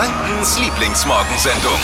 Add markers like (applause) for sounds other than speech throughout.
Frankens Lieblingsmorgensendung.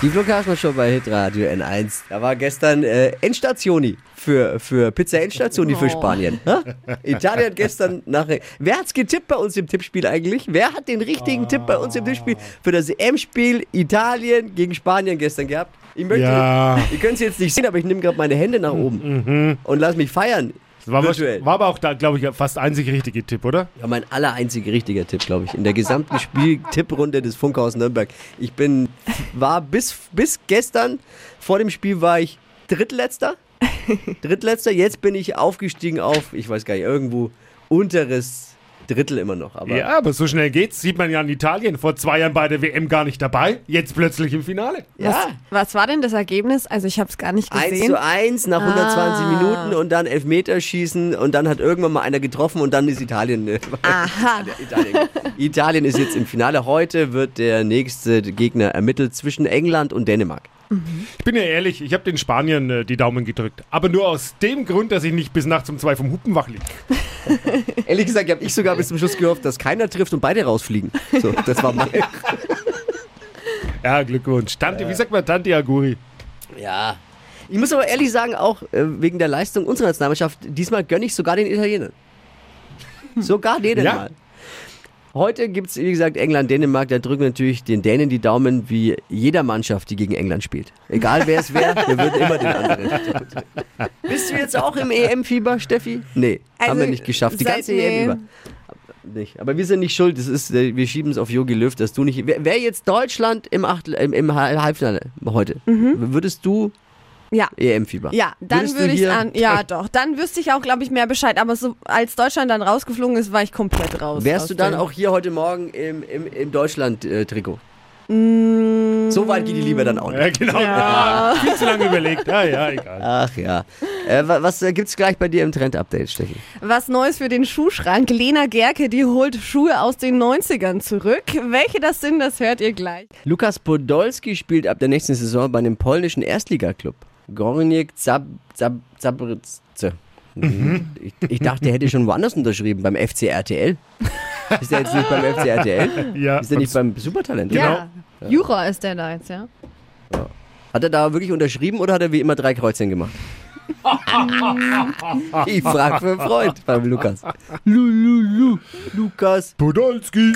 Die Kerschner Show bei Hitradio N1. Da war gestern äh, Endstationi für, für Pizza Endstationi für Spanien. Ha? Italien hat gestern nach. Wer hat's getippt bei uns im Tippspiel eigentlich? Wer hat den richtigen Tipp bei uns im Tippspiel für das EM-Spiel Italien gegen Spanien gestern gehabt? Ich möchte, Ja. Ihr könnt es jetzt nicht sehen, aber ich nehme gerade meine Hände nach oben und lass mich feiern. War, Virtuell. war aber auch da, glaube ich, fast einzig richtige Tipp, oder? Ja, mein aller einziger richtiger Tipp, glaube ich, in der gesamten Spiel-Tipprunde (laughs) des Funkhaus Nürnberg. Ich bin, war bis, bis gestern, vor dem Spiel war ich Drittletzter. (laughs) Drittletzter, jetzt bin ich aufgestiegen auf, ich weiß gar nicht, irgendwo unteres Drittel immer noch. Aber Ja, aber so schnell geht's. Sieht man ja in Italien. Vor zwei Jahren bei der WM gar nicht dabei. Jetzt plötzlich im Finale. ja. Was war denn das Ergebnis? Also ich habe es gar nicht 1 gesehen. zu 1 nach 120 Ah. Minuten und dann Elfmeterschießen und dann hat irgendwann mal einer getroffen und dann ist Italien. äh, Aha. (laughs) Italien, Italien ist jetzt im Finale. Heute wird der nächste Gegner ermittelt zwischen England und Dänemark. Ich bin ja ehrlich, ich habe den Spaniern äh, die Daumen gedrückt. Aber nur aus dem Grund, dass ich nicht bis nachts um zwei vom Hupen wach lieg. (laughs) Ehrlich gesagt, habe ich sogar bis zum Schluss gehofft, dass keiner trifft und beide rausfliegen. So, das war mein. (laughs) Ja, Glückwunsch. Tante, wie sagt man Tante Aguri? Ja. Ich muss aber ehrlich sagen, auch äh, wegen der Leistung unserer Nationalmannschaft, diesmal gönne ich sogar den Italienern. Sogar denen Ja. mal. Heute gibt es, wie gesagt, England, Dänemark. Da drücken natürlich den Dänen die Daumen, wie jeder Mannschaft, die gegen England spielt. Egal wer es wäre, wir würden immer den anderen. (laughs) Bist du jetzt auch im EM-Fieber, Steffi? Nee, haben Also, wir nicht geschafft. Die ganze nee. EM über. Nicht. Aber wir sind nicht schuld. Das ist, äh, wir schieben es auf Jogi Löw, dass du nicht. Wer, wer jetzt Deutschland im, Achtel, im, im Halbfinale heute, würdest du Ja. EM-Fieber? Ja, dann Würdest würde ich an. Ja, (laughs) doch. Dann wüsste ich auch, glaube ich, mehr Bescheid. Aber so, als Deutschland dann rausgeflogen ist, war ich komplett raus. Wärst du dann auch hier heute Morgen im, im, im Deutschland-Trikot? Mm, So weit geht die Liebe dann auch nicht. Ja, genau. Ja. (laughs) Viel zu lange überlegt. Ja, ja, egal. Ach ja. Äh, wa- was äh, gibt's gleich bei dir im Trend-Update, Steffi? Was Neues für den Schuhschrank. Lena Gerke, die holt Schuhe aus den 90ern zurück. Welche das sind, das hört ihr gleich. Lukas Podolski spielt ab der nächsten Saison bei einem polnischen Erstligaklub. Gornik Zab, Zab, Zabryce. Ich, ich dachte, er hätte schon woanders unterschrieben, beim FC RTL. Ist er jetzt nicht beim FC RTL? Ja, Ist er nicht beim Supertalent? Genau. Ja, Jura ist der da jetzt, ja. Hat er da wirklich unterschrieben oder hat er wie immer drei Kreuzchen gemacht? (laughs) ich frag für einen Freund beim Lukas. (laughs) Lu, lu, lu. Lukas. Podolski.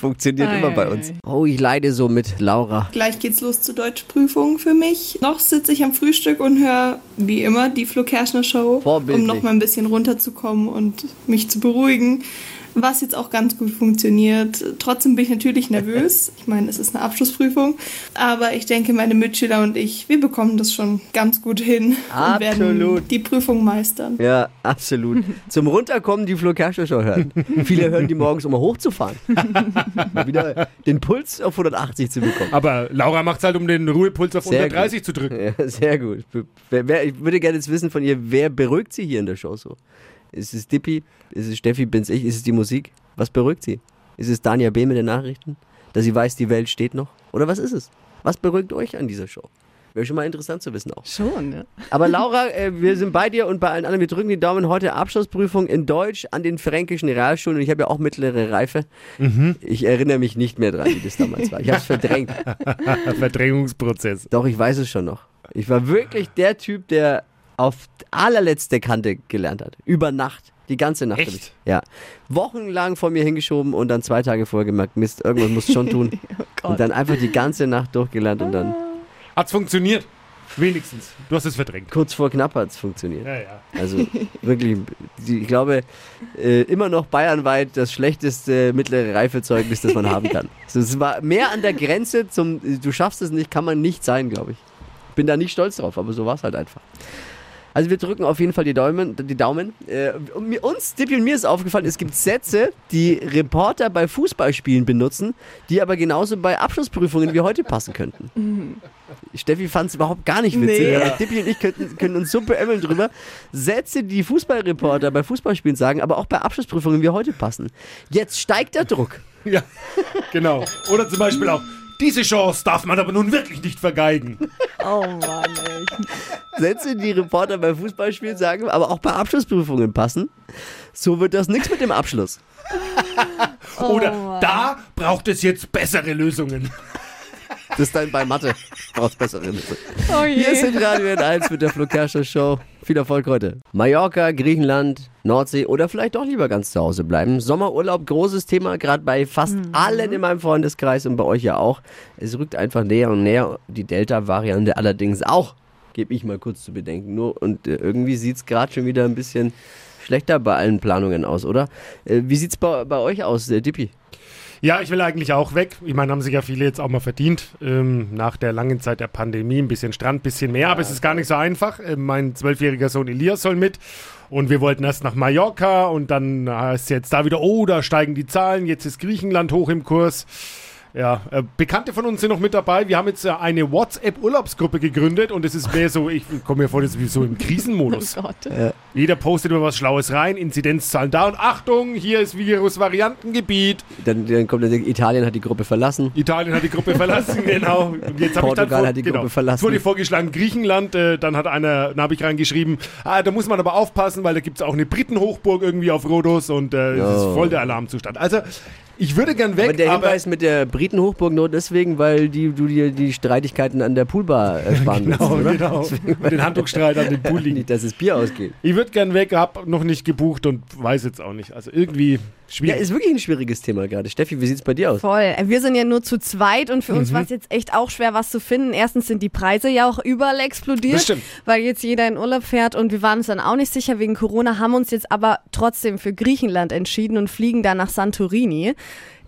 Funktioniert Ei, immer bei ei, uns. Oh, ich leide so mit Laura. Gleich geht's los zur Deutschprüfung für mich. Noch sitze ich am Frühstück und höre, wie immer, die Flo Kerschner Show, um noch mal ein bisschen runterzukommen und mich zu beruhigen. Was jetzt auch ganz gut funktioniert. Trotzdem bin ich natürlich (laughs) nervös. Ich meine, es ist eine Abschlussprüfung. Aber ich denke, meine Mitschüler und ich, wir bekommen das schon ganz gut hin und Absolut. werden die Prüfung meistern. Ja, absolut. (laughs) Zum Runterkommen die Flo Kerschner Show hören. (laughs) Viele hören die morgens, um mal hochzufahren. Mal wieder den Puls auf 180 zu bekommen. Aber Laura macht's halt, um den Ruhepuls auf Sehr unter 30 zu drücken. Ja, sehr gut. Ich würde gerne jetzt wissen von ihr, wer beruhigt sie hier in der Show so? Ist es Dippi? Ist es Steffi? Bin's ich? Ist es die Musik? Was beruhigt sie? Ist es Dania B. mit den Nachrichten? Dass sie weiß, die Welt steht noch? Oder was ist es? Was beruhigt euch an dieser Show? Wäre schon mal interessant zu wissen auch. Schon, ja. Aber (laughs) Laura, äh, wir sind bei dir und bei allen anderen. Wir drücken die Daumen. Heute Abschlussprüfung in Deutsch an den fränkischen Realschulen. Und ich habe ja auch mittlere Reife. Ich erinnere mich nicht mehr dran, wie das damals war. Ich habe es verdrängt. (laughs) Verdrängungsprozess. Doch, ich weiß es schon noch. Ich war wirklich der Typ, der auf allerletzte Kante gelernt hat. Über Nacht. Die ganze Nacht. Echt? Ja. Wochenlang vor mir hingeschoben und dann zwei Tage vorher gemerkt, Mist, irgendwas muss schon tun. (laughs) und dann einfach die ganze Nacht durchgelernt und dann Hat's funktioniert? Wenigstens. Du hast es verdrängt. kurz vor knapp hat es funktioniert. Ja, ja. Also wirklich, ich glaube, äh, immer noch bayernweit das schlechteste mittlere Reifezeugnis, das man haben kann. (laughs) Also, es war mehr an der Grenze zum, du schaffst es nicht, kann man nicht sein, glaube ich. Bin da nicht stolz drauf, aber so war es halt einfach. Also wir drücken auf jeden Fall die Daumen. Die Daumen. Äh, und mir, uns, Dippi und mir ist aufgefallen, es gibt Sätze, die Reporter bei Fußballspielen benutzen, die aber genauso bei Abschlussprüfungen wie heute passen könnten. Steffi fand es überhaupt gar nicht witzig. Nee. aber Dippi und ich könnten, können uns so beömmeln drüber. Sätze, die Fußballreporter bei Fußballspielen sagen, aber auch bei Abschlussprüfungen wie heute passen. Jetzt steigt der Druck. Ja, genau. Oder zum Beispiel auch, diese Chance darf man aber nun wirklich nicht vergeigen. (laughs) Oh Mann, ey. Sätze, die Reporter bei Fußballspielen sagen, aber auch bei Abschlussprüfungen passen. So wird das nichts mit dem Abschluss. (laughs) Oder da braucht es jetzt bessere Lösungen. Das ist dann bei Mathe. Brauchst bessere Lösungen. Oh Hier sind Radio N1 mit der Flo Show. Viel Erfolg heute. Mallorca, Griechenland, Nordsee oder vielleicht doch lieber ganz zu Hause bleiben. Sommerurlaub, großes Thema, gerade bei fast allen in meinem Freundeskreis und bei euch ja auch. Es rückt einfach näher und näher. Die Delta-Variante allerdings auch. Gebe ich mal kurz zu bedenken. Nur und äh, irgendwie sieht es gerade schon wieder ein bisschen schlechter bei allen Planungen aus, oder? Äh, wie sieht's bei, bei euch aus, äh, Dippi? Ja, ich will eigentlich auch weg. Ich meine, haben sich ja viele jetzt auch mal verdient. Ähm, nach der langen Zeit der Pandemie. Ein bisschen Strand, ein bisschen mehr. aber es ist gar nicht so einfach. Ähm, mein zwölfjähriger Sohn Elias soll mit. Und wir wollten erst nach Mallorca und dann heißt jetzt da wieder, oh, da steigen die Zahlen. Jetzt ist Griechenland hoch im Kurs. Ja, äh, Bekannte von uns sind noch mit dabei. Wir haben jetzt äh, eine WhatsApp-Urlaubsgruppe gegründet und es ist mehr so, ich komme mir vor, das ist wie so im (laughs) Krisenmodus. Oh Gott. Jeder postet immer was Schlaues rein, Inzidenzzahlen da und Achtung, hier ist Virus-Variantengebiet. Dann, dann kommt der Italien hat die Gruppe verlassen. Italien hat die Gruppe verlassen, (laughs) genau. Und jetzt habe ich dann Portugal hat die Gruppe verlassen. Es wurde vorgeschlagen, Griechenland, äh, dann hat einer, dann habe ich reingeschrieben, ah, da muss man aber aufpassen, weil da gibt es auch eine Britenhochburg irgendwie auf Rhodos und äh, es ist voll der Alarmzustand. Also, ich würde gern weg, Aber der aber, Hinweis mit der Britenhochburg nur deswegen, weil die, du dir die Streitigkeiten an der Poolbar ersparen (laughs) willst, genau, oder? genau, mit den Handtuchstreit an den (laughs) Pool liegen. Nicht, dass das Bier ausgeht. Ich würde gern weg, hab noch nicht gebucht und weiß jetzt auch nicht. Also irgendwie Ja, schwierig. ist wirklich ein schwieriges Thema gerade. Steffi, wie sieht's bei dir aus? Voll. Wir sind ja nur zu zweit und für Mhm. uns war es jetzt echt auch schwer, was zu finden. Erstens sind die Preise ja auch überall explodiert, Das stimmt. weil jetzt jeder in Urlaub fährt und wir waren uns dann auch nicht sicher wegen Corona, haben uns jetzt aber trotzdem für Griechenland entschieden und fliegen dann nach Santorini.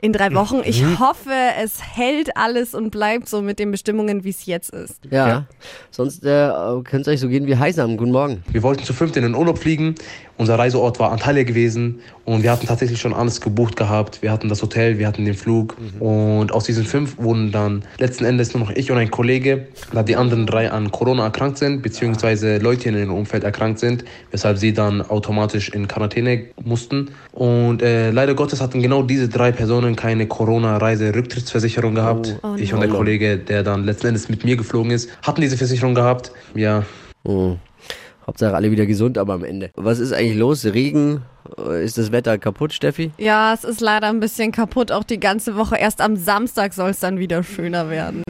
In drei Wochen. Mhm. Ich hoffe, es hält alles und bleibt so mit den Bestimmungen, wie es jetzt ist. Ja. Ja. Sonst äh, könnt es euch so gehen wie Heisam. Guten Morgen. Wir wollten zu fünft in den Urlaub fliegen. Unser Reiseort war Antalya gewesen und wir hatten tatsächlich schon alles gebucht gehabt. Wir hatten das Hotel, wir hatten den Flug und aus diesen fünf wurden dann letzten Endes nur noch ich und ein Kollege, da die anderen drei an Corona erkrankt sind, beziehungsweise Leute in ihrem Umfeld erkrankt sind, weshalb sie dann automatisch in Quarantäne mussten. Und äh, leider Gottes hatten genau diese drei Personen keine Corona-Reise-Rücktrittsversicherung gehabt. Oh ich und der Kollege, der dann letzten Endes mit mir geflogen ist, hatten diese Versicherung gehabt. Ja, Oh. Hauptsache alle wieder gesund, aber am Ende. Was ist eigentlich los? Regen? Ist das Wetter kaputt, Steffi? Ja, es ist leider ein bisschen kaputt, auch die ganze Woche. Erst am Samstag soll es dann wieder schöner werden.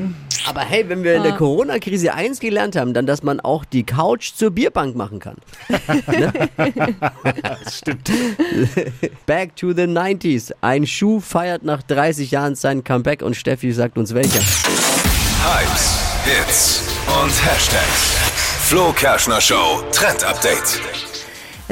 Aber hey, wenn wir in der Corona-Krise eins gelernt haben, dann, dass man auch die Couch zur Bierbank machen kann. (laughs) Das stimmt. Back to the 90s. Ein Schuh feiert nach 30 Jahren sein Comeback und Steffi sagt uns welcher. Hypes, Hits und Hashtags. Flo Kerschner Show Trend Update.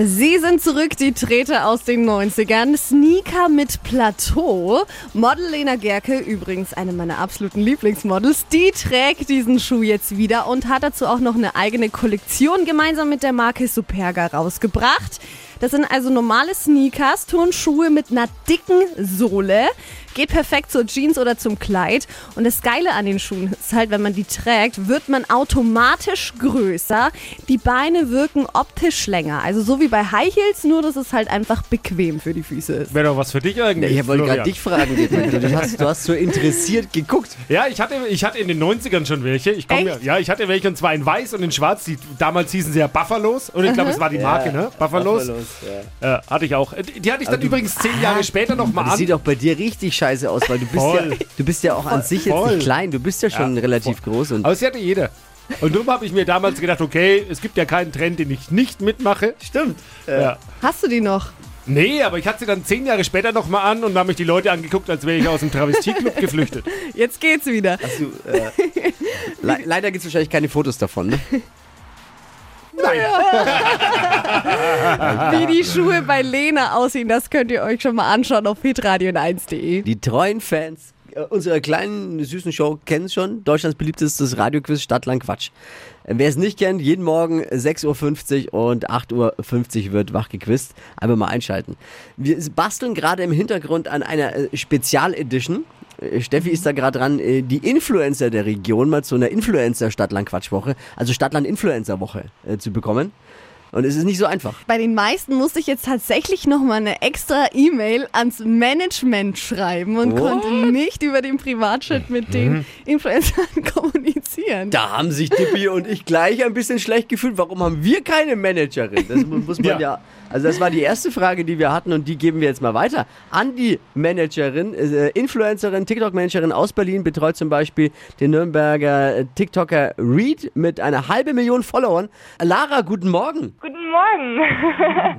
Sie sind zurück, die Treter aus den 90ern. Sneaker mit Plateau. Model Lena Gerke, übrigens eine meiner absoluten Lieblingsmodels, die trägt diesen Schuh jetzt wieder und hat dazu auch noch eine eigene Kollektion gemeinsam mit der Marke Superga rausgebracht. Das sind also normale Sneakers, Turnschuhe mit einer dicken Sohle. Geht perfekt zur Jeans oder zum Kleid. Und das Geile an den Schuhen ist halt, wenn man die trägt, wird man automatisch größer. Die Beine wirken optisch länger. Also so wie bei High Heels, nur dass es halt einfach bequem für die Füße ist. Wäre doch was für dich Ja, eigentlich. ich wollte gerade dich fragen, du, (laughs) hast, du hast so interessiert geguckt. Ja, ich hatte, ich hatte in den 90ern schon welche. Ich komm, ja, Echt? ja, ich hatte welche und zwar in weiß und in schwarz. Die, damals hießen sie ja Buffalos. Oder ich glaube, es war die Marke, ne? Buffalos. Äh, hatte ich auch. Die, die hatte ich dann du- übrigens zehn Jahre später nochmal Das an. sieht auch bei dir richtig scheiße aus, weil du bist, ja, Voll. du bist ja auch an sich jetzt Voll. nicht klein. Du bist ja schon Ja, relativ groß. Und Aber sie hatte jeder. Und darum habe ich mir damals gedacht, okay, es gibt ja keinen Trend, den ich nicht mitmache. Stimmt. Ja. Hast du die noch? Nee, aber ich hatte sie dann zehn Jahre später nochmal an und da haben mich die Leute angeguckt, als wäre ich aus dem Travestieclub geflüchtet. Jetzt geht's wieder. Du, äh, le leider gibt es wahrscheinlich keine Fotos davon, ne? (laughs) (laughs) Wie die Schuhe bei Lena aussehen, das könnt ihr euch schon mal anschauen auf hitradio1.de. Die treuen Fans äh, unserer kleinen, süßen Show kennen es schon. Deutschlands beliebtestes Radioquiz Stadtland Quatsch. Äh, Wer es nicht kennt, jeden Morgen 6.50 Uhr und 8.50 Uhr wird wach gequizt. Einfach mal einschalten. Wir basteln gerade im Hintergrund an einer äh, Spezialedition. Äh, Steffi ist da gerade dran, äh, die Influencer der Region mal zu einer Influencer Stadtland Quatschwoche, also Stadtland Influencer Woche äh, zu bekommen. Und es ist nicht so einfach. Bei den meisten musste ich jetzt tatsächlich nochmal eine extra E-Mail ans Management schreiben und What? konnte nicht über den Privatchat mit den Influencern (laughs) kommunizieren. Da haben sich Dippi und ich gleich ein bisschen schlecht gefühlt. Warum haben wir keine Managerin? Das mu- muss man ja. Ja. Also das war die erste Frage, die wir hatten und die geben wir jetzt mal weiter an die Managerin, äh, Influencerin, TikTok-Managerin aus Berlin, betreut zum Beispiel den Nürnberger äh, TikToker Reed mit einer halben Million Followern. Lara, guten Morgen. Guten Morgen.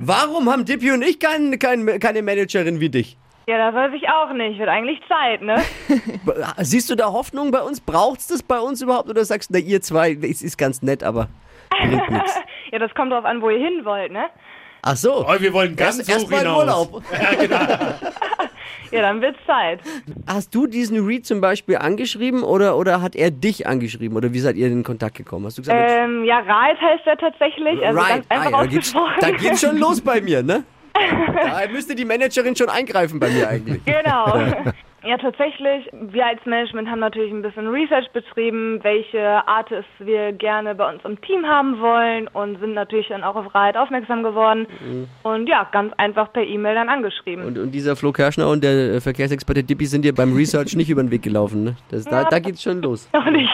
(laughs) Warum haben Dippi und ich kein, kein, keine Managerin wie dich? ja, das weiß ich auch nicht. Wird eigentlich Zeit, ne? (laughs) Siehst du da Hoffnung bei uns? Braucht's das bei uns überhaupt? Oder sagst du, na, ihr zwei, es ist ganz nett, aber bringt nichts? (laughs) Ja, das kommt drauf an, wo ihr hin wollt, ne? Ach so. Oh, wir wollen ganz Erst, erst hoch mal in hinaus. Urlaub. (laughs) Ja, dann wird's Zeit. Hast du diesen Reed zum Beispiel angeschrieben oder, oder hat er dich angeschrieben? Oder wie seid ihr in Kontakt gekommen? Hast du gesagt, Ähm, ja, Reit heißt er tatsächlich. Also ganz einfach Ah, ja, da, geht's, da geht's schon los bei mir, ne? (laughs) Da müsste die Managerin schon eingreifen bei mir eigentlich. Genau. (laughs) Ja, tatsächlich. Wir als Management haben natürlich ein bisschen Research betrieben, welche Artists wir gerne bei uns im Team haben wollen und sind natürlich dann auch auf Reit aufmerksam geworden. Und ja, ganz einfach per E-Mail dann angeschrieben. Und, und dieser Flo Kerschner und der äh, Verkehrsexperte Dippi sind dir beim Research nicht über den Weg gelaufen, ne? Das, da, da geht's schon los. (laughs) Noch nicht.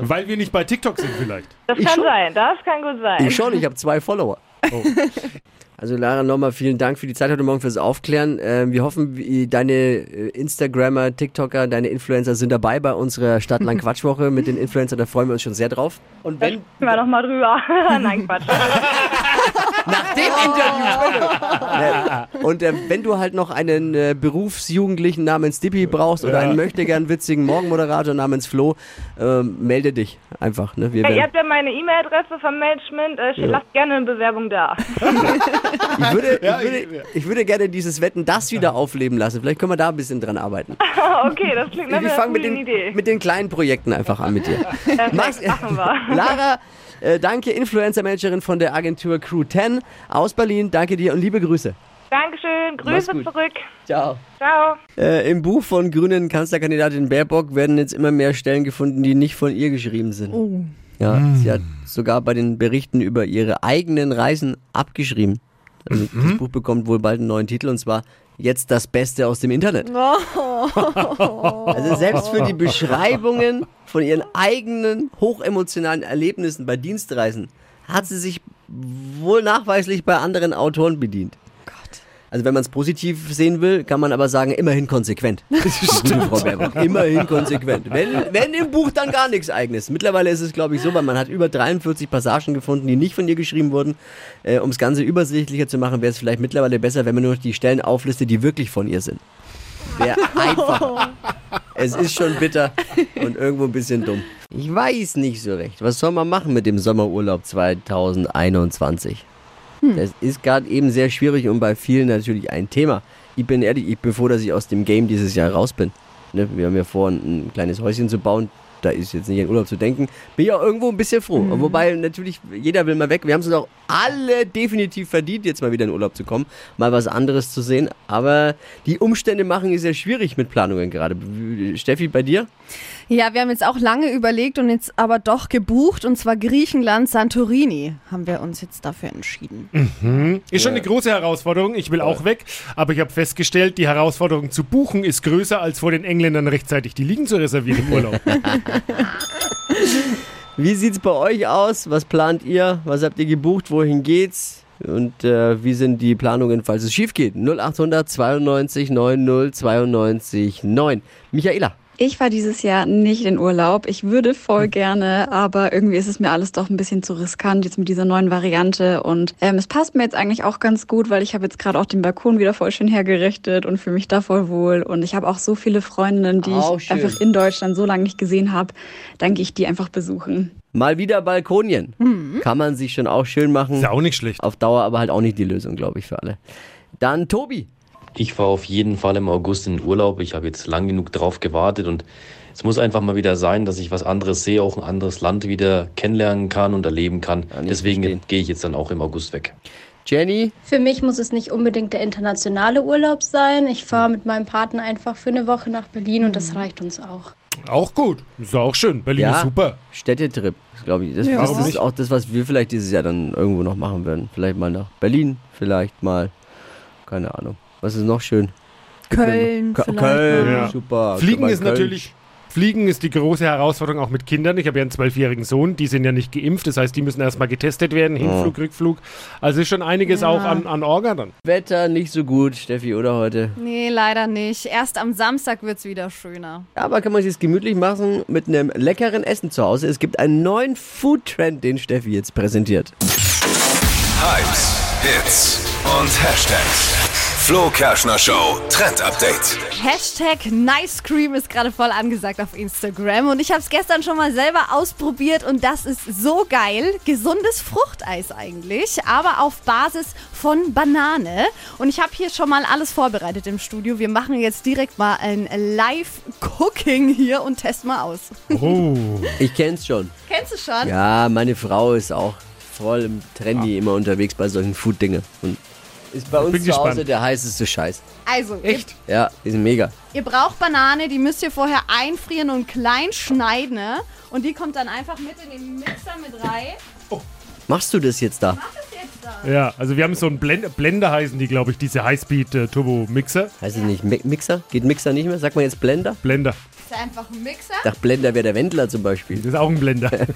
Weil wir nicht bei TikTok sind vielleicht. Das Ich kann schon. sein, das kann gut sein. Ich schon, ich habe zwei Follower. Also Lara, nochmal vielen Dank für die Zeit heute Morgen fürs Aufklären. Ähm, wir hoffen, deine äh, Instagrammer, TikToker, deine Influencer sind dabei bei unserer Stadtlang Quatschwoche mit den Influencern. Da freuen wir uns schon sehr drauf. Und wenn Reden wir noch mal drüber. (laughs) Nein, Quatsch. (laughs) nach dem Interview äh, und äh, wenn du halt noch einen äh, Berufsjugendlichen namens Dippy brauchst oder Ja. einen möchtegern witzigen Morgenmoderator namens Flo, ähm, melde dich einfach. Ne? Wir Ja, ihr habt ja meine E-Mail-Adresse vom Management. Äh, Lasst gerne eine Bewerbung da. (laughs) ich, würde, Ja, ich, würde, ich würde gerne dieses Wetten das wieder aufleben lassen. Vielleicht können wir da ein bisschen dran arbeiten. (laughs) okay, das klingt nach Wir einer fangen mit coolen den, Idee. mit den kleinen Projekten einfach an mit dir. Max, machen wir. (laughs) Lara, äh, danke, Influencer-Managerin von der Agentur Crew 10 aus Berlin. Danke dir und liebe Grüße. Dankeschön, Grüße zurück. Ciao. Ciao. Äh, Im Buch von grünen Kanzlerkandidatin Baerbock werden jetzt immer mehr Stellen gefunden, die nicht von ihr geschrieben sind. Ja, sie hat sogar bei den Berichten über ihre eigenen Reisen abgeschrieben. Also das Buch bekommt wohl bald einen neuen Titel und zwar Jetzt das Beste aus dem Internet. (laughs) Also selbst für die Beschreibungen von ihren eigenen hochemotionalen Erlebnissen bei Dienstreisen hat sie sich wohl nachweislich bei anderen Autoren bedient. Also wenn man es positiv sehen will, kann man aber sagen, immerhin konsequent. (laughs) Gute Frau Baerbock. Immerhin konsequent. Wenn, wenn im Buch dann gar nichts eigenes. Mittlerweile ist es, glaube ich, so, weil man hat über 43 Passagen gefunden, die nicht von ihr geschrieben wurden. Äh, um das Ganze übersichtlicher zu machen, wäre es vielleicht mittlerweile besser, wenn man nur noch die Stellen auflistet, die wirklich von ihr sind. Wäre einfach. (laughs) Es ist schon bitter und irgendwo ein bisschen dumm. Ich weiß nicht so recht. Was soll man machen mit dem Sommerurlaub 2021? Das ist gerade eben sehr schwierig und bei vielen natürlich ein Thema. Ich bin ehrlich, ich, bevor dass ich aus dem Game dieses Jahr raus bin. Ne, wir haben ja vor, ein, ein kleines Häuschen zu bauen. Da ist jetzt nicht an Urlaub zu denken. Bin ja irgendwo ein bisschen froh. Wobei natürlich, jeder will mal weg. Wir haben es uns auch alle definitiv verdient, jetzt mal wieder in Urlaub zu kommen. Mal was anderes zu sehen. Aber die Umstände machen es ja schwierig mit Planungen gerade. Steffi, bei dir? Ja, wir haben jetzt auch lange überlegt und jetzt aber doch gebucht und zwar Griechenland, Santorini haben wir uns jetzt dafür entschieden. Ist schon eine große Herausforderung. Ich will auch weg. Aber ich habe festgestellt, die Herausforderung zu buchen ist größer, als vor den Engländern rechtzeitig die Liegen zu reservieren im Urlaub. (laughs) Wie sieht's bei euch aus? Was plant ihr? Was habt ihr gebucht? Wohin geht's? Und äh, wie sind die Planungen, falls es schief geht? 0800 92 90 92 9. Michaela. Ich war dieses Jahr nicht in Urlaub. Ich würde voll gerne, aber irgendwie ist es mir alles doch ein bisschen zu riskant jetzt mit dieser neuen Variante. Und ähm, es passt mir jetzt eigentlich auch ganz gut, weil ich habe jetzt gerade auch den Balkon wieder voll schön hergerichtet und fühle mich da voll wohl. Und ich habe auch so viele Freundinnen, die Auch ich schön. einfach in Deutschland so lange nicht gesehen habe. Dann gehe ich die einfach besuchen. Mal wieder Balkonien. Kann man sich schon auch schön machen. Ist ja auch nicht schlecht. Auf Dauer aber halt auch nicht die Lösung, glaube ich, für alle. Dann Tobi. Ich fahre auf jeden Fall im August in den Urlaub. Ich habe jetzt lang genug drauf gewartet und es muss einfach mal wieder sein, dass ich was anderes sehe, auch ein anderes Land wieder kennenlernen kann und erleben kann. Ich Deswegen verstehen. gehe ich jetzt dann auch im August weg. Jenny. Für mich muss es nicht unbedingt der internationale Urlaub sein. Ich fahre mit meinem Partner einfach für eine Woche nach Berlin und das reicht uns auch. Auch gut. Ist auch schön. Berlin Ja. ist super. Städtetrip, glaube ich. Das, Ja. das ist auch das, was wir vielleicht dieses Jahr dann irgendwo noch machen werden. Vielleicht mal nach Berlin, vielleicht mal, keine Ahnung. Was ist noch schön? Köln, K vielleicht Köln, Ja. super. Fliegen ist Köln. natürlich. Fliegen ist die große Herausforderung auch mit Kindern. Ich habe ja einen zwölfjährigen Sohn, die sind ja nicht geimpft, das heißt, die müssen erstmal getestet werden, Hinflug, Rückflug. Also ist schon einiges Ja. auch an, an Orga dann. Wetter nicht so gut, Steffi, oder heute? Nee, leider nicht. Erst am Samstag wird's wieder schöner. Aber kann man sich gemütlich machen mit einem leckeren Essen zu Hause. Es gibt einen neuen Food-Trend, den Steffi jetzt präsentiert. Hypes, Hits und Hashtags. Flo Kerschner Show Trend Update. Hashtag Nice Cream ist gerade voll angesagt auf Instagram und ich habe es gestern schon mal selber ausprobiert und das ist so geil. Gesundes Fruchteis eigentlich, aber auf Basis von Banane. Und ich habe hier schon mal alles vorbereitet im Studio. Wir machen jetzt direkt mal ein Live-Cooking hier und testen mal aus. Oh. Ich kenn's schon. Kennst du schon? Ja, meine Frau ist auch voll im Trendy immer unterwegs bei solchen Food-Dinge. Und ist bei uns zu Hause gespannt. der heißeste Scheiß. Also, Echt? Ja, ist mega. Ihr, ihr braucht Banane, die müsst ihr vorher einfrieren und klein schneiden. ne? Und die kommt dann einfach mit in den Mixer mit rein. Machst du das jetzt da? Was ist jetzt da? Ja, also wir haben so einen Blend Blender heißen die, glaube ich, diese Highspeed-Turbo-Mixer. Heißt es nicht Mi- Mixer? Geht Mixer nicht mehr? Sagt man jetzt Blender? Blender. Das ist einfach ein Mixer. Ich dachte, Blender wäre der Wendler zum Beispiel. Das ist auch ein Blender. (laughs)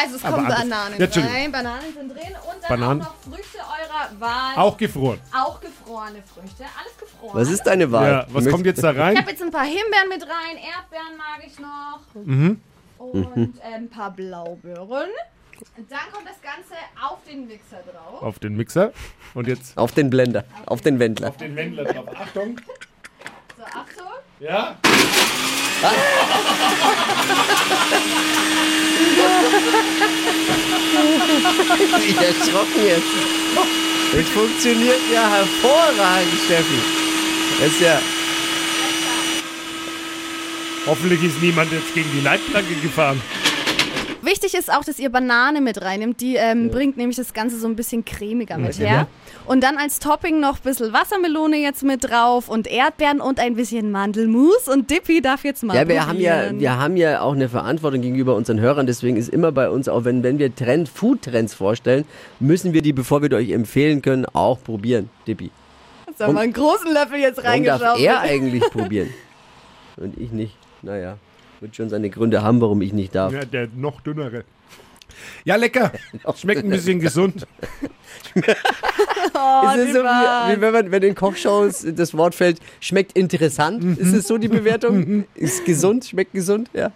Also es Aber kommen. Bananen Ja, rein, Bananen sind drin und dann Bananen. auch noch Früchte eurer Wahl. auch gefroren. Auch gefrorene Früchte, alles gefroren. Was ist deine Wahl? Ja, was Ich kommt jetzt da (laughs) ich rein? habe jetzt ein paar Himbeeren mit rein, Erdbeeren mag ich noch Mhm. und äh, ein paar Blaubeeren. Und dann kommt das Ganze auf den Mixer drauf. Auf den Mixer. Und jetzt Auf den Blender, auf den Wendler. den Wendler drauf. Achtung. So, Achtung. Ja. (laughs) (laughs) Ich erschrocken jetzt. Das funktioniert ja hervorragend, Steffi. Das ist ja. Hoffentlich ist niemand jetzt gegen die Leitplanke gefahren. Wichtig ist auch, dass ihr Banane mit reinnimmt. Die ähm, bringt nämlich das Ganze so ein bisschen cremiger mit Okay. her. Und dann als Topping noch ein bisschen Wassermelone jetzt mit drauf und Erdbeeren und ein bisschen Mandelmus. Und Dippy darf jetzt mal Ja, wir haben ja, wir haben ja auch eine Verantwortung gegenüber unseren Hörern. Deswegen ist immer bei uns, auch wenn, wenn wir Trend, Food-Trends vorstellen, müssen wir die, bevor wir die euch empfehlen können, auch probieren, Dippi. So, mal einen großen Löffel jetzt Warum darf reingeschaut. er eigentlich probieren? Und ich nicht. Naja, wird schon seine Gründe haben, warum ich nicht darf. Ja, der noch dünnere. Ja, lecker. (laughs) Schmeckt ein bisschen gesund. (laughs) Oh, ist es so, wie, wie wenn man wenn in Kochshows das Wort fällt, schmeckt interessant? Ist es so die Bewertung? Ist gesund, schmeckt gesund? Ja.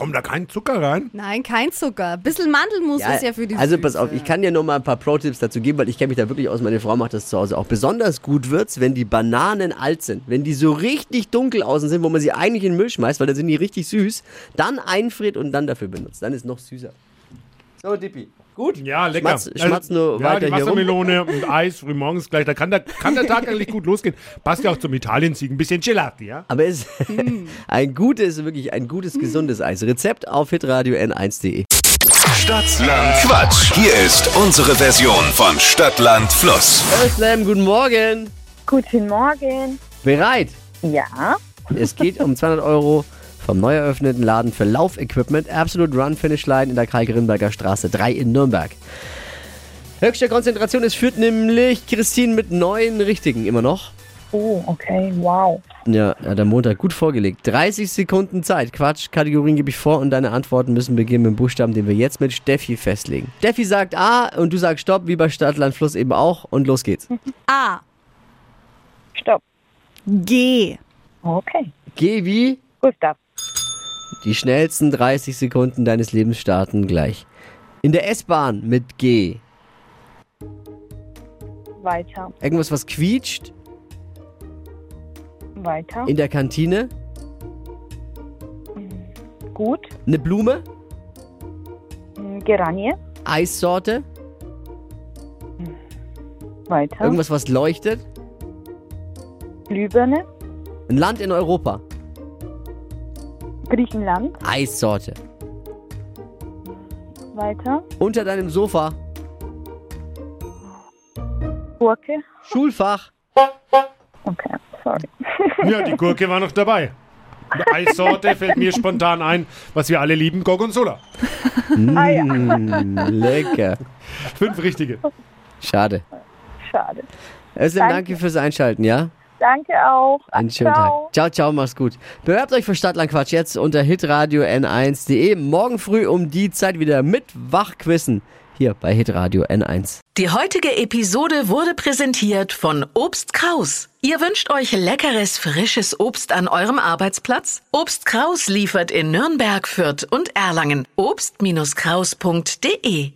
Kommt da kein Zucker rein? Nein, kein Zucker. Bisschen Mandelmus ist ja für die Also Süße. pass auf, ich kann dir noch mal ein paar Pro-Tipps dazu geben, weil ich kenne mich da wirklich aus. Meine Frau macht das zu Hause auch. Besonders gut wird's, wenn die Bananen alt sind. Wenn die so richtig dunkel außen sind, wo man sie eigentlich in den Müll schmeißt, weil dann sind die richtig süß. Dann einfriert und dann dafür benutzt. Dann ist noch süßer. So, Dippi. Gut? Ja, lecker. Also, Schmatz, schmatz nur ja, weiter die hier rum. Wassermelone und Eis frühmorgens gleich. Da kann der, kann der Tag eigentlich gut losgehen. Passt ja auch zum Italiensieg. Ein bisschen Gelati, ja? Aber es ist (laughs) ein gutes, wirklich ein gutes, gesundes Eis. Rezept auf hitradio n1.de. Stadtland Quatsch. Hier ist unsere Version von Stadtland Fluss. Özlem, guten Morgen. Guten Morgen. Bereit? Ja, Es geht um 200 Euro vom neu eröffneten Laden für Laufequipment Absolute Run Finish Line in der Karl-Grimberger Straße 3 in Nürnberg. Höchste Konzentration, es führt nämlich Christine mit neun Richtigen immer noch. oh, okay, wow. Ja, hat am Montag gut vorgelegt. 30 Sekunden Zeit. Quatsch, Kategorien gebe ich vor und deine Antworten müssen beginnen mit dem Buchstaben, den wir jetzt mit Steffi festlegen. Steffi sagt A und du sagst Stopp, wie bei Stadt, Land, Fluss eben auch und los geht's. (laughs) A. Stopp. G. Okay. Geh wie? Gustav. Die schnellsten 30 Sekunden deines Lebens starten gleich. In der S-Bahn mit G. Weiter. Irgendwas, was quietscht. Weiter. In der Kantine. Gut. Eine Blume. Mm, Geranie. Eissorte. Weiter. Irgendwas, was leuchtet. Glühbirne. Ein Land in Europa. Griechenland. Eissorte. Weiter. Unter deinem Sofa. Gurke. Schulfach. Okay, sorry. (laughs) Ja, die Gurke war noch dabei. Eissorte fällt mir spontan ein, was wir alle lieben, Gorgonzola. Ah, ja. Mm, lecker. Fünf richtige. Schade. Schade. Özlem, Danke. danke fürs Einschalten, ja? Danke auch. Einen schönen Ciao. Tag. Ciao, ciao, mach's gut. Bewerbt euch für Stadtlandquatsch jetzt unter hitradio n1.de. Morgen früh um die Zeit wieder mit Wachquissen hier bei hitradio n1. Die heutige Episode wurde präsentiert von Obst Kraus. Ihr wünscht euch leckeres, frisches Obst an eurem Arbeitsplatz? Obst Kraus liefert in Nürnberg, Fürth und Erlangen. Obst-Kraus.de